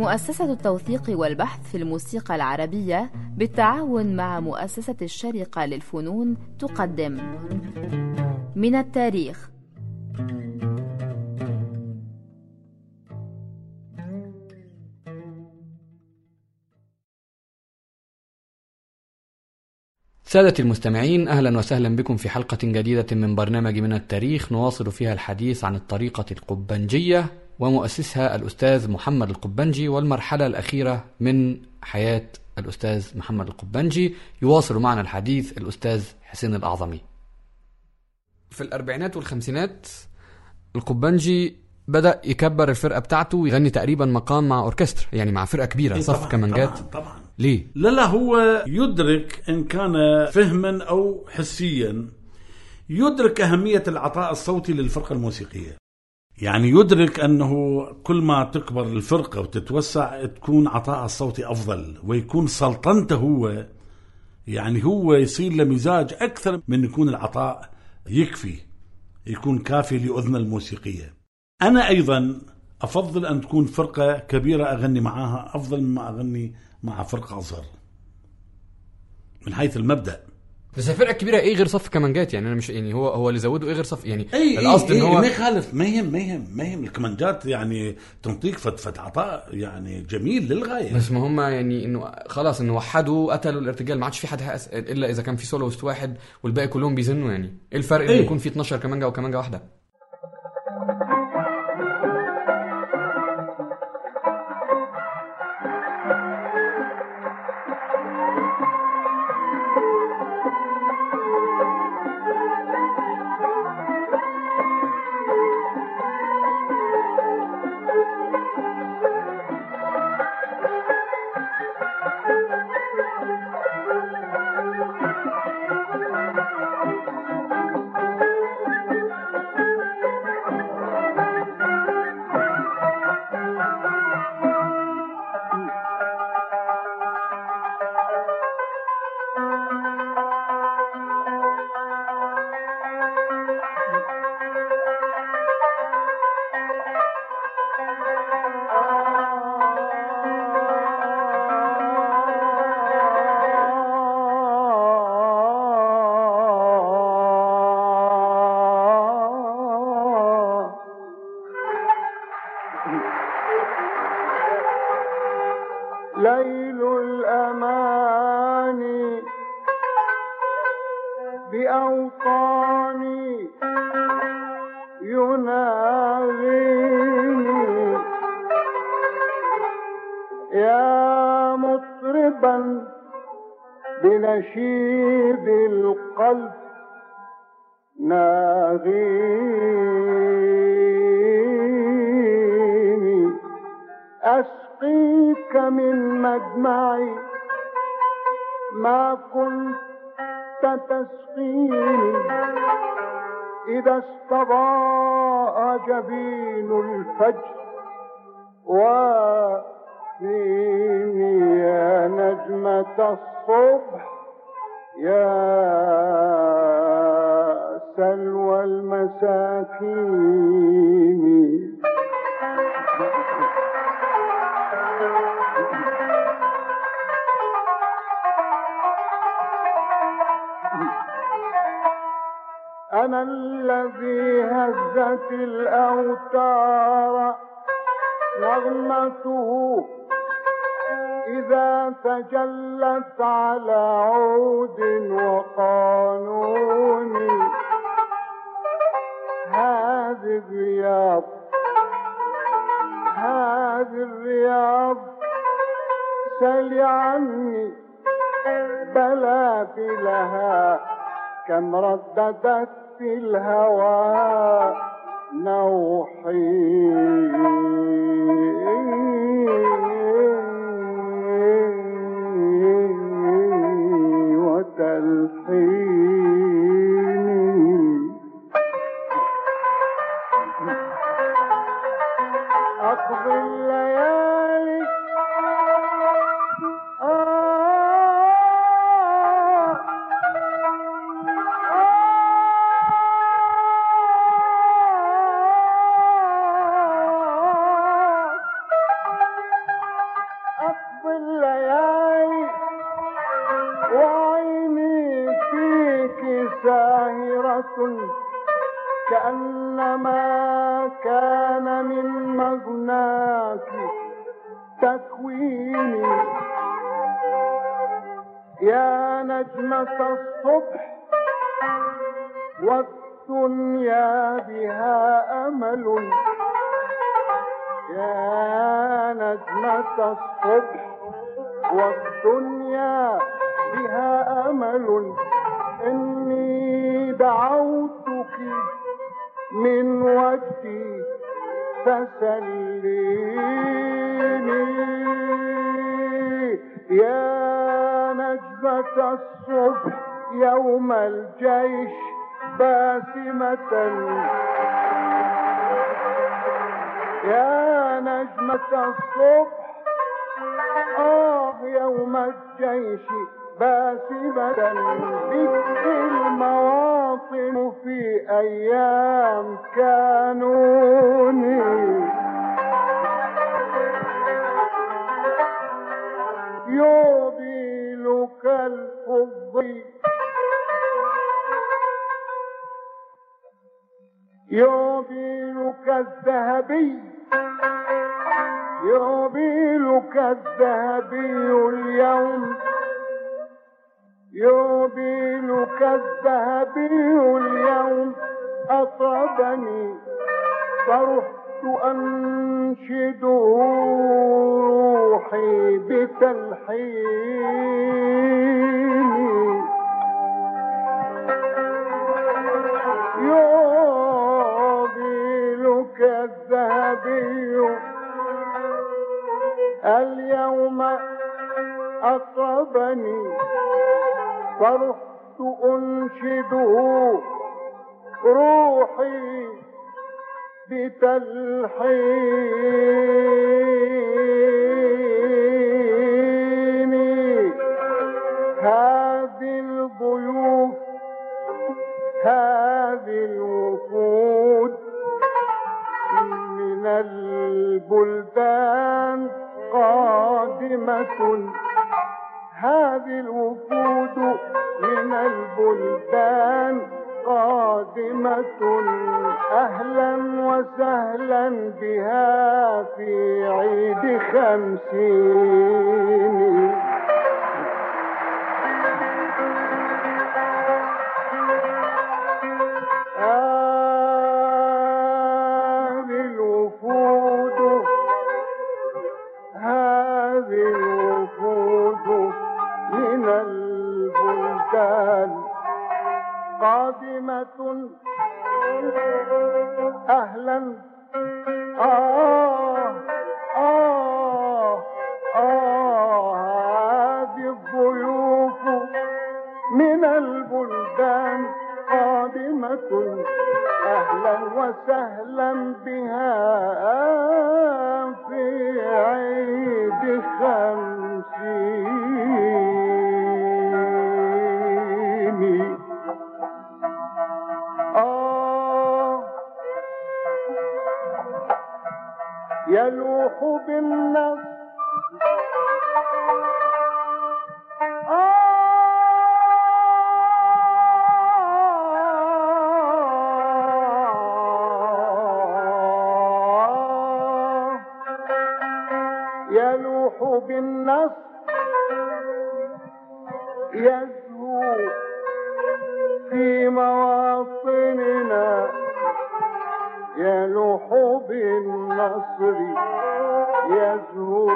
مؤسسة التوثيق والبحث في الموسيقى العربية بالتعاون مع مؤسسة الشرقة للفنون تقدم. من التاريخ. سادة المستمعين أهلا وسهلا بكم في حلقة جديدة من برنامج من التاريخ. نواصل فيها الحديث عن الطريقة القبنجية ومؤسسها الأستاذ محمد القبنجي والمرحلة الأخيرة من حياة الأستاذ محمد القبنجي. يواصل معنا الحديث الأستاذ حسين الأعظمي. في الأربعينات والخمسينات القبنجي بدأ يكبر الفرقة بتاعته ويغني تقريبا مقام مع أوركسترا يعني مع فرقة كبيرة إيه صف كمانجات طبعا طبعا. ليه؟ لا لا هو يدرك إن كان فهما أو حسيا يدرك أهمية العطاء الصوتي للفرقة الموسيقية. يعني يدرك أنه كل ما تكبر الفرقة وتتوسع تكون عطاء الصوتي أفضل ويكون سلطنته هو. يعني هو يصير له مزاج أكثر من يكون العطاء يكفي يكون كافي لأذن الموسيقية. أنا أيضا أفضل أن تكون فرقة كبيرة أغني معاها أفضل مما أغني مع فرقة أصغر من حيث المبدأ. بس الفرقة الكبيرة إيه غير صف كمانجات؟ يعني أنا مش يعني هو هو اللي زوده إيه غير صف؟ يعني اي القصد اي إن إيه هو ما يخالف ما يهم ما يهم ما يهم. الكمانجات يعني تنطيك فت فت عطاء يعني جميل للغاية. بس ما هم يعني إنه خلاص إنه وحدوا قتلوا الارتجال ما عادش في حد إلا إذا كان في سولوست واحد والباقي كلهم بيزنوا يعني. إيه الفرق ان إيه. يكون في 12 كمانجة أو كمانجة واحدة؟ إذا استضاء جبين الفجر وفيني يا نجمة الصبح يا سلوى المساكين. أنا الذي هزت الأوتار. نغمته إذا تجلت على عود وقانون. هذه الرياض هذه الرياض سل عني بلافلها كم رددت في الهوى نوحي. فسليني يا نجمة الصبح يوم الجيش باسمة. يا نجمة الصبح آه يوم الجيش باسمة. بك المواطن في أيام كانوني. يوبيلك الفضي يوبيلك الذهبي. يوبيلك الذهبي اليوم. يوبيلك الذهبي اليوم أطربني فرحت أنشد روحي بتلحين يوبيلك الذهبي اليوم أطربني فرحت أنشده روحي بتلحيني هذه الضيوف هذه الوفود من البلدان قادمة. هذه الوفود من البلدان قادمة أهلا وسهلا بها في عيد خمسين. هذه الوفود هذه قادمة أهلا. آه آه آه هذه الضيوف من البلدان قادمة أهلا وسهلا بها في عيد خمسين يلوح بالنصر يلوح بالنصر يزهو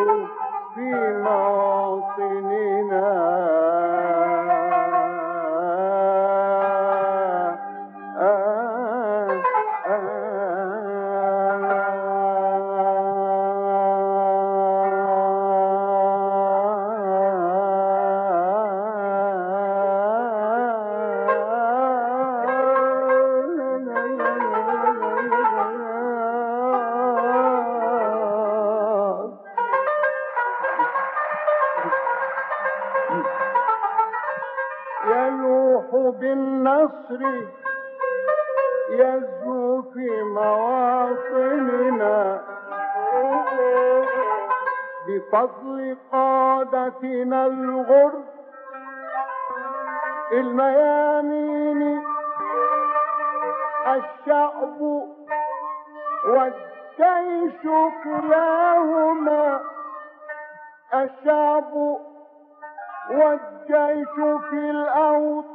في مواطننا قادتنا الغر الميامين الشعب والجيش كلاهما الشعب والجيش في الأوطان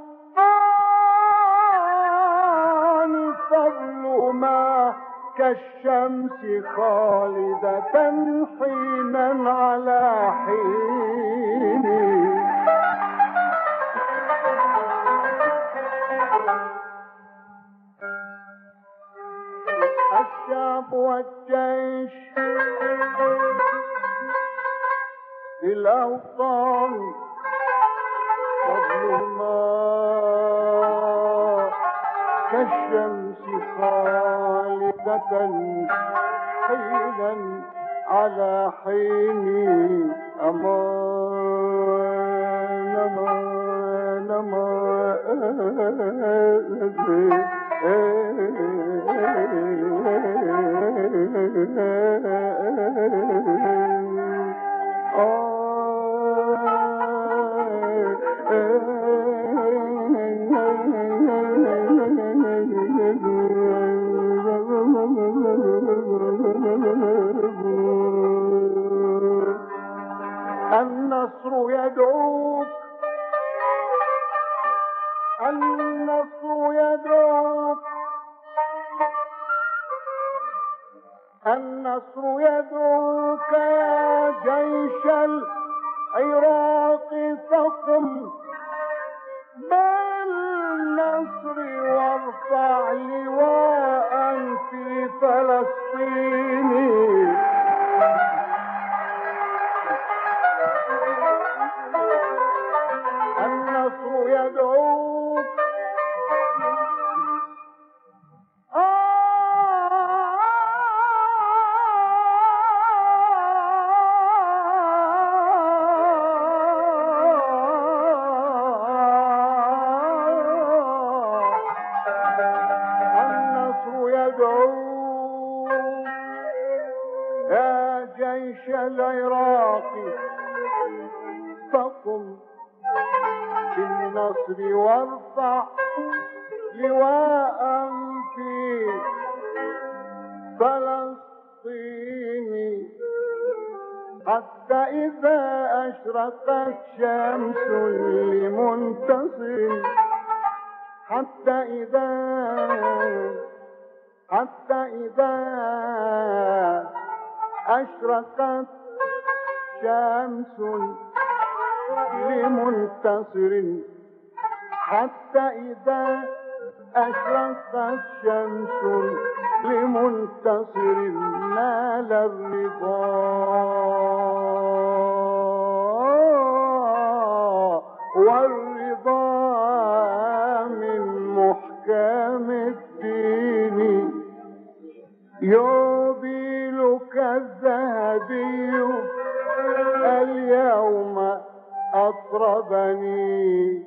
كالشمس خالدة حينا على حين. الشعب والجيش في الأوطان فضلهما كالشمس خالدة حينا على حين أمان أمان أمان. النصر يدعوك. النصر يدعوك. النصر يدعوك يا جيش العراق. فقم بالنصر وارفع لواء في فلسطين. حتى إذا أشرقت شمس لمنتصر. حتى إذا حتى إذا أشرقت شمس لمنتصر. حتى إذا أشرقت شمس لمنتصر. نال الرضا. والرضا من محكم الدين. يوبيلك الذهبي اليوم أطربني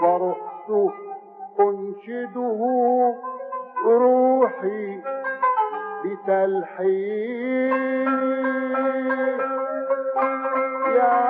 فرحت أنشده روحي بتلحين. يا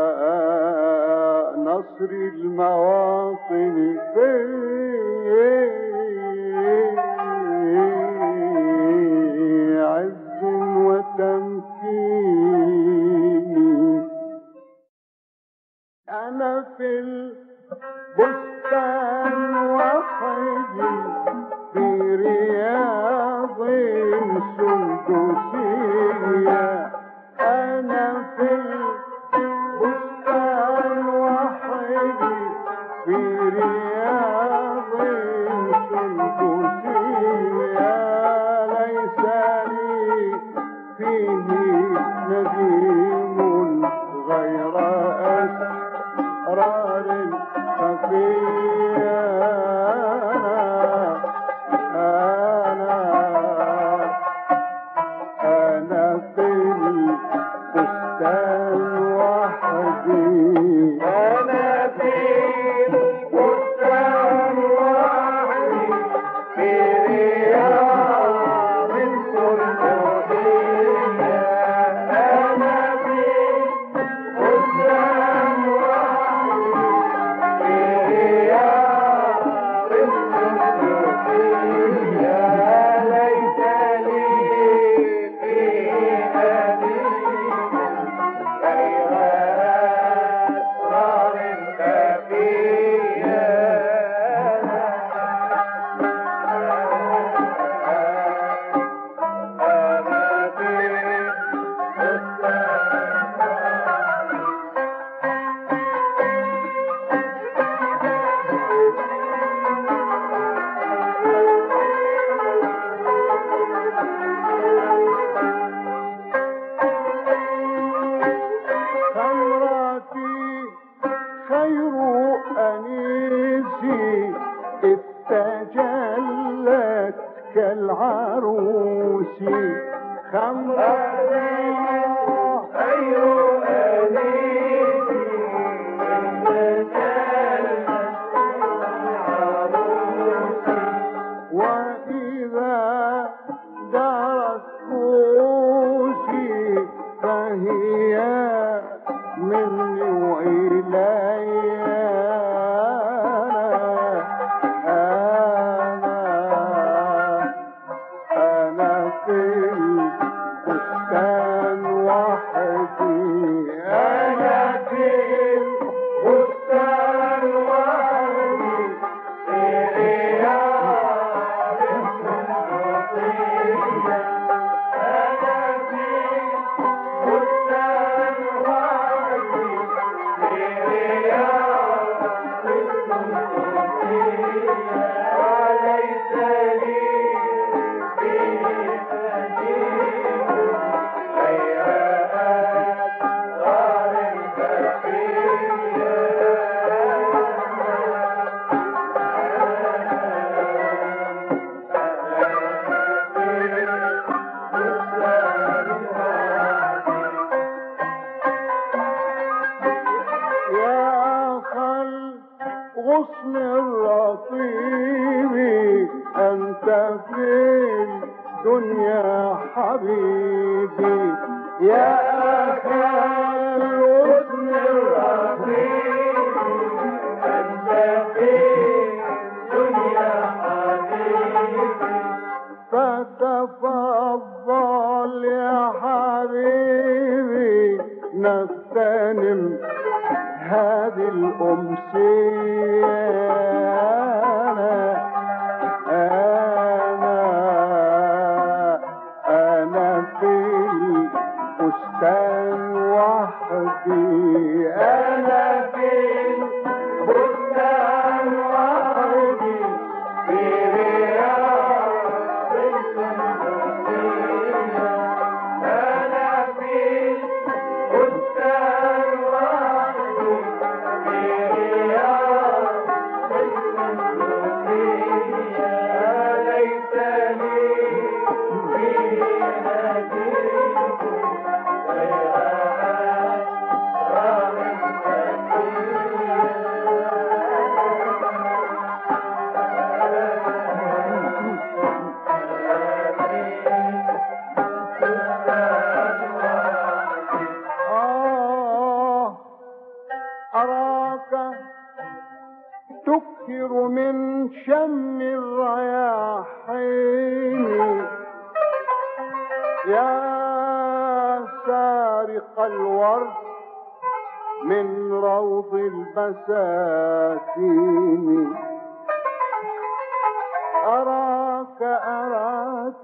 نصر المواطن be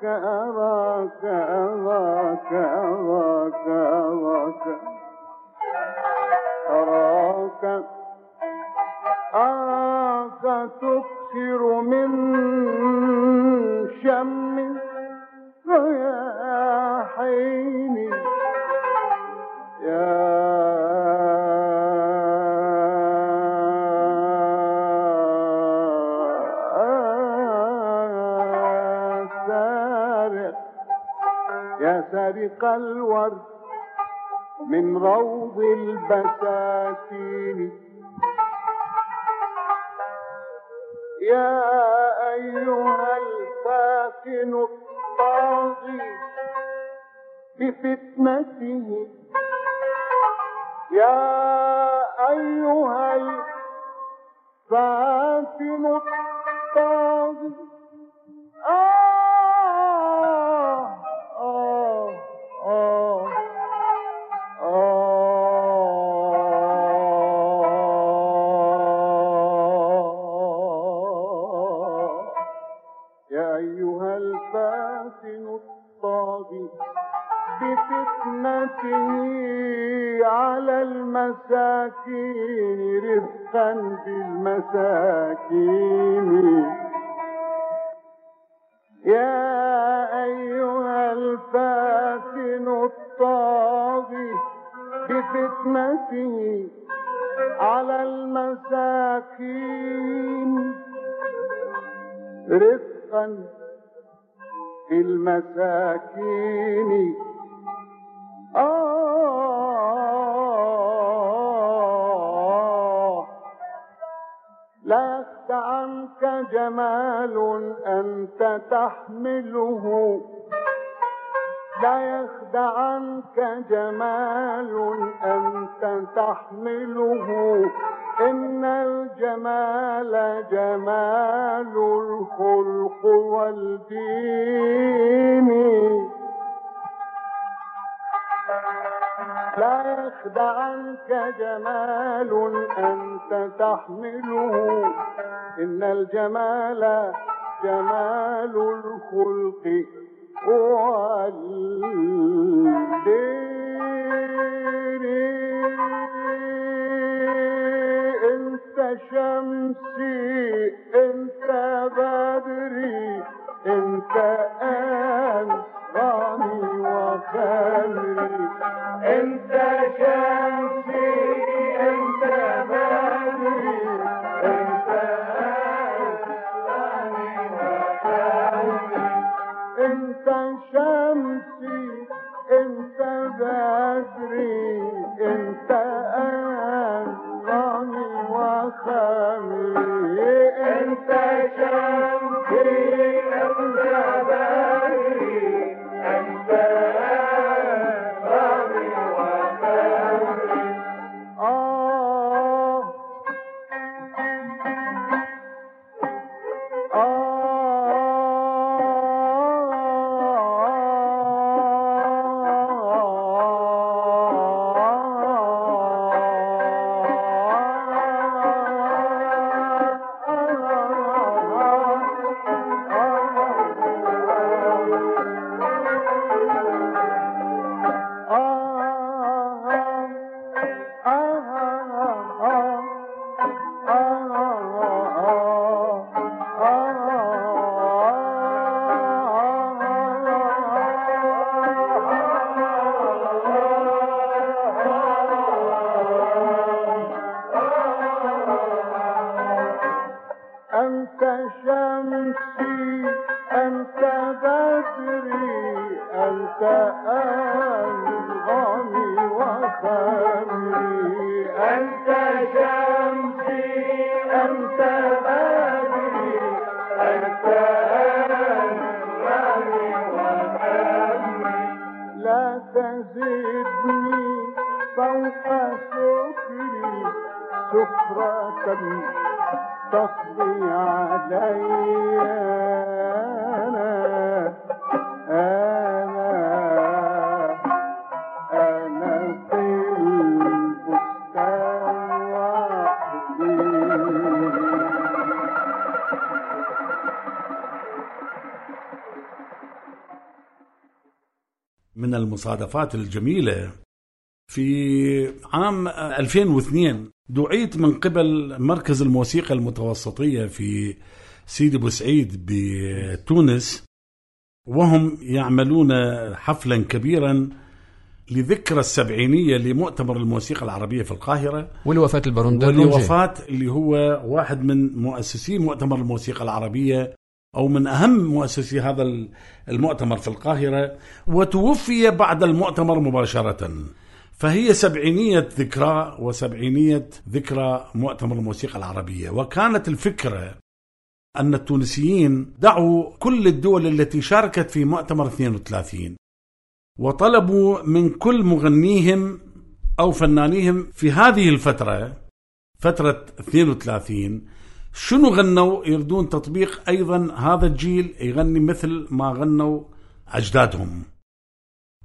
أراك أراك أراك أراك أراك أراك أراك تكثر من شم يا حي شاهق الورد من روض البساتين. يا أيها الساكن الطاغي بفتنته. يا أيها الساكن الطاغي المساكين رفقا بالمساكين يا أيها الفاتن الطاغي بفتنته على المساكين. رفقا بالمساكين جمال أنت تحمله. لا يخدعنك جمال أنت تحمله. إن الجمال جمال الخلق والدين. لا يخدعنك جمال أنت تحمله. إن الجمال جمال الخلق والدين انت شمسي انت بدري انت انغامي فوق سكري سكرة تقضي علي أنا أنا أنا في البستان وحدي من المصادفات الجميلة في عام 2002 دعيت من قبل مركز الموسيقى المتوسطية في سيدي بوسعيد بتونس وهم يعملون حفلا كبيرا لذكرى السبعينية لمؤتمر الموسيقى العربية في القاهرة. ولوفاة البارون ولوفاة اللي هو واحد من مؤسسي مؤتمر الموسيقى العربية أو من أهم مؤسسي هذا المؤتمر في القاهرة وتوفي بعد المؤتمر مباشرة. فهي سبعينية ذكرى وسبعينية ذكرى مؤتمر الموسيقى العربية. وكانت الفكرة أن التونسيين دعوا كل الدول التي شاركت في مؤتمر 32 وطلبوا من كل مغنيهم أو فنانيهم في هذه الفترة فترة 32 شنو غنوا؟ يردون تطبيق أيضا هذا الجيل يغني مثل ما غنوا أجدادهم.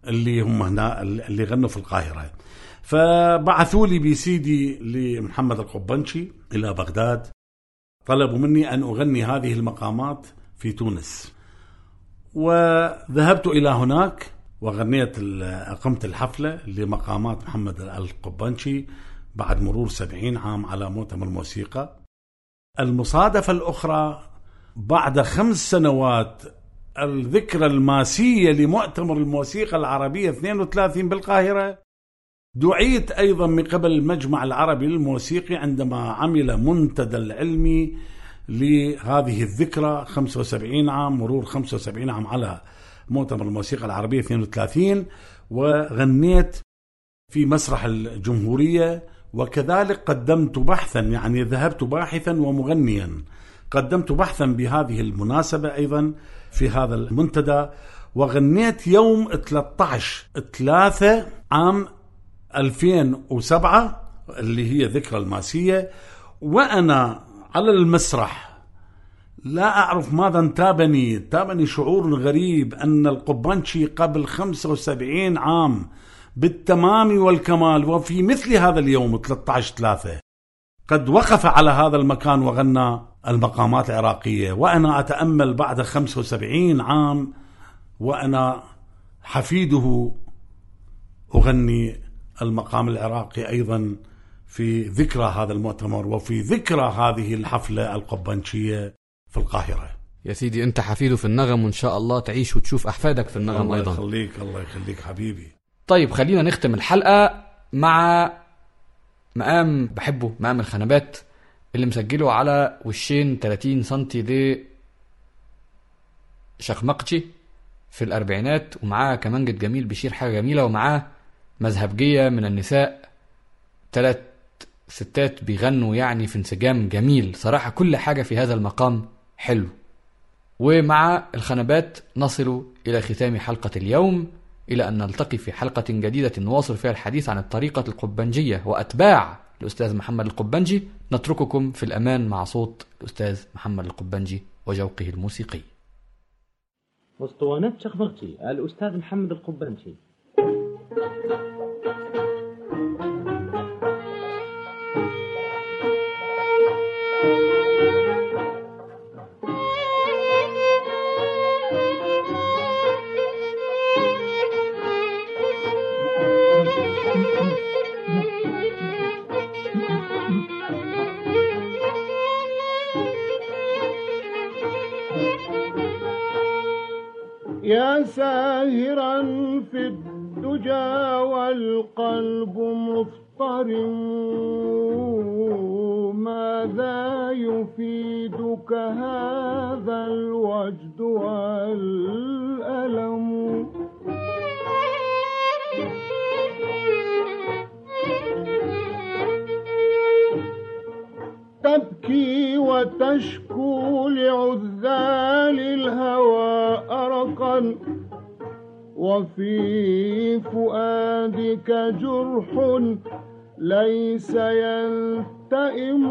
اللي هم هنا اللي غنوا في القاهرة. فبعثوا لي بسيدي لمحمد القبنشي إلى بغداد. طلبوا مني أن أغني هذه المقامات في تونس. وذهبت إلى هناك وغنيت أقمت الحفلة لمقامات محمد القبنشي بعد مرور سبعين عام على مؤتمر الموسيقى. المصادفة الأخرى بعد خمس سنوات الذكرى الماسية لمؤتمر الموسيقى العربية 32 بالقاهرة. دعيت أيضا من قبل المجمع العربي للموسيقي عندما عمل منتدى العلمي لهذه الذكرى 75 عام مرور 75 عام على مؤتمر الموسيقى العربية 32 وغنيت في مسرح الجمهورية وكذلك قدمت بحثا يعني ذهبت باحثا ومغنيا. قدمت بحثا بهذه المناسبة أيضا في هذا المنتدى وغنيت يوم 13 3 عام 2007 اللي هي ذكرى الماسية وأنا على المسرح. لا أعرف ماذا انتابني انتابني شعور غريب أن القبانشي قبل 75 عام بالتمام والكمال وفي مثل هذا اليوم 13 3 قد وقف على هذا المكان وغنى المقامات العراقية. وأنا أتأمل بعد 75 عام وأنا حفيده أغني المقام العراقي أيضا في ذكرى هذا المؤتمر وفي ذكرى هذه الحفلة القبنشية في القاهرة. يا سيدي أنت حفيده في النغم وإن شاء الله تعيش وتشوف أحفادك في النغم الله أيضا. يخليك الله يخليك حبيبي. طيب خلينا نختم الحلقة مع مقام بحبه مقام الخنبات. اللي مسجله على وشين 30 سنتي دي شخمقشي في الأربعينات ومعاه كمانجة جميل بيشير حاجة جميلة ومعاه مذهبجية من النساء. تلات ستات بيغنوا يعني في انسجام جميل. صراحة كل حاجة في هذا المقام حلو. ومع الخنبات نصل إلى ختام حلقة اليوم. إلى أن نلتقي في حلقة جديدة نواصل فيها الحديث عن الطريقة القبنجية وأتباع الأستاذ محمد القبنجي. نترككم في الأمان مع صوت الأستاذ محمد القبنجي وجوقه الموسيقي. اسطوانات شخبرتي الأستاذ محمد القبنشي يا ساهرا في الدجى والقلب مضطرم. ماذا يفيدك هذا الوجد والألم وفي فؤادك جرح ليس يلتئم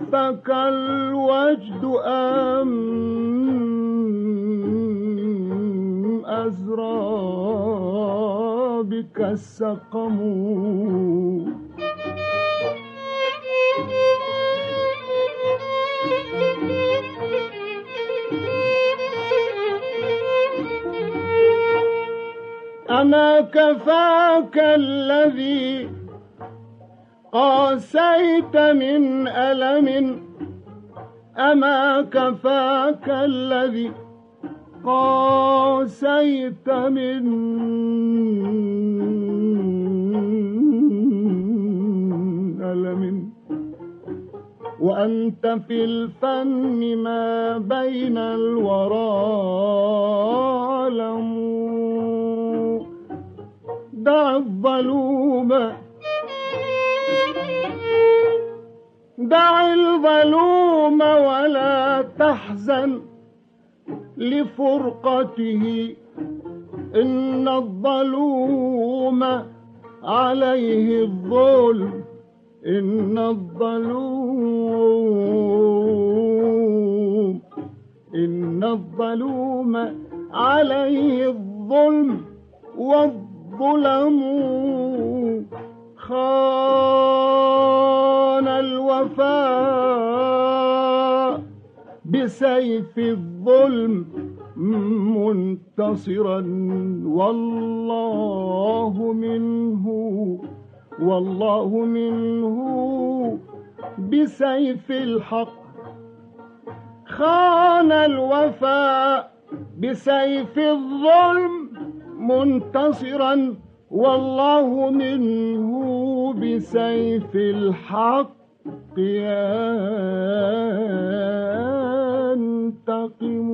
أشفك الوجد أم أزرى بك السقم؟ أما كفاك الذي قاسيت من ألم أما كفاك الذي قاسيت من ألم وأنت في الفن ما بين الورى علم دع الظلوم دع الظلوم ولا تحزن لفرقته. إن الظلوم عليه الظلم. إن الظلوم إن الظلوم عليه الظلم والظلم خان الوفاء بسيف الظلم منتصرا. والله منه والله منه بسيف الحق. خان الوفاء بسيف الظلم منتصرا. والله منه بسيف الحق ينتقم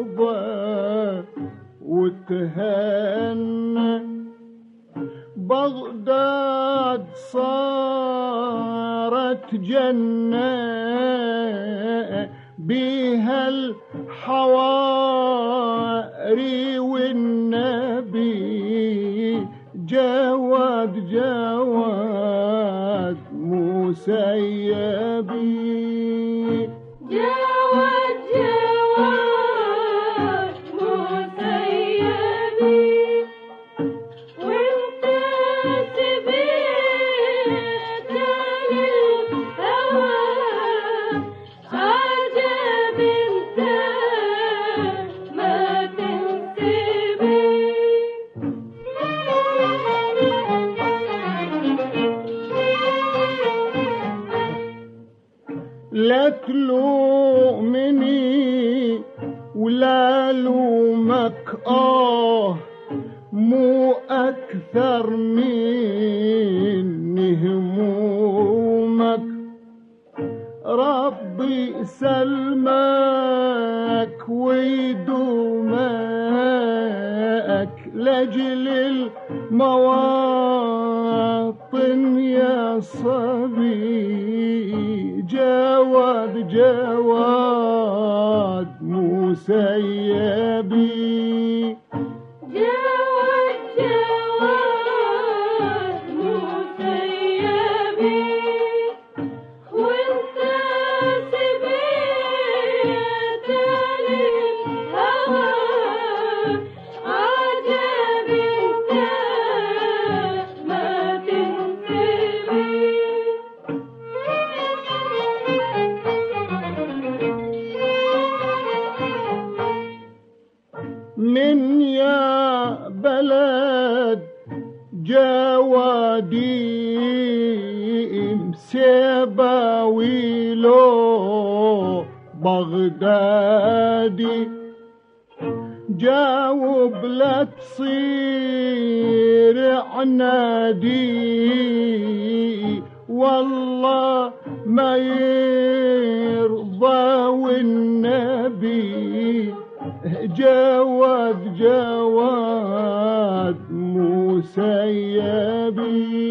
المضى ربي سلمك ويدومك لأجل المواطن يا صبي جواد جواد مسيبي عنادي والله ما يرضى والنبي. جواد جواد مسيبي جواد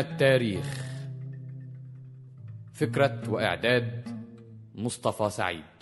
التاريخ. فكرة وإعداد مصطفى سعيد.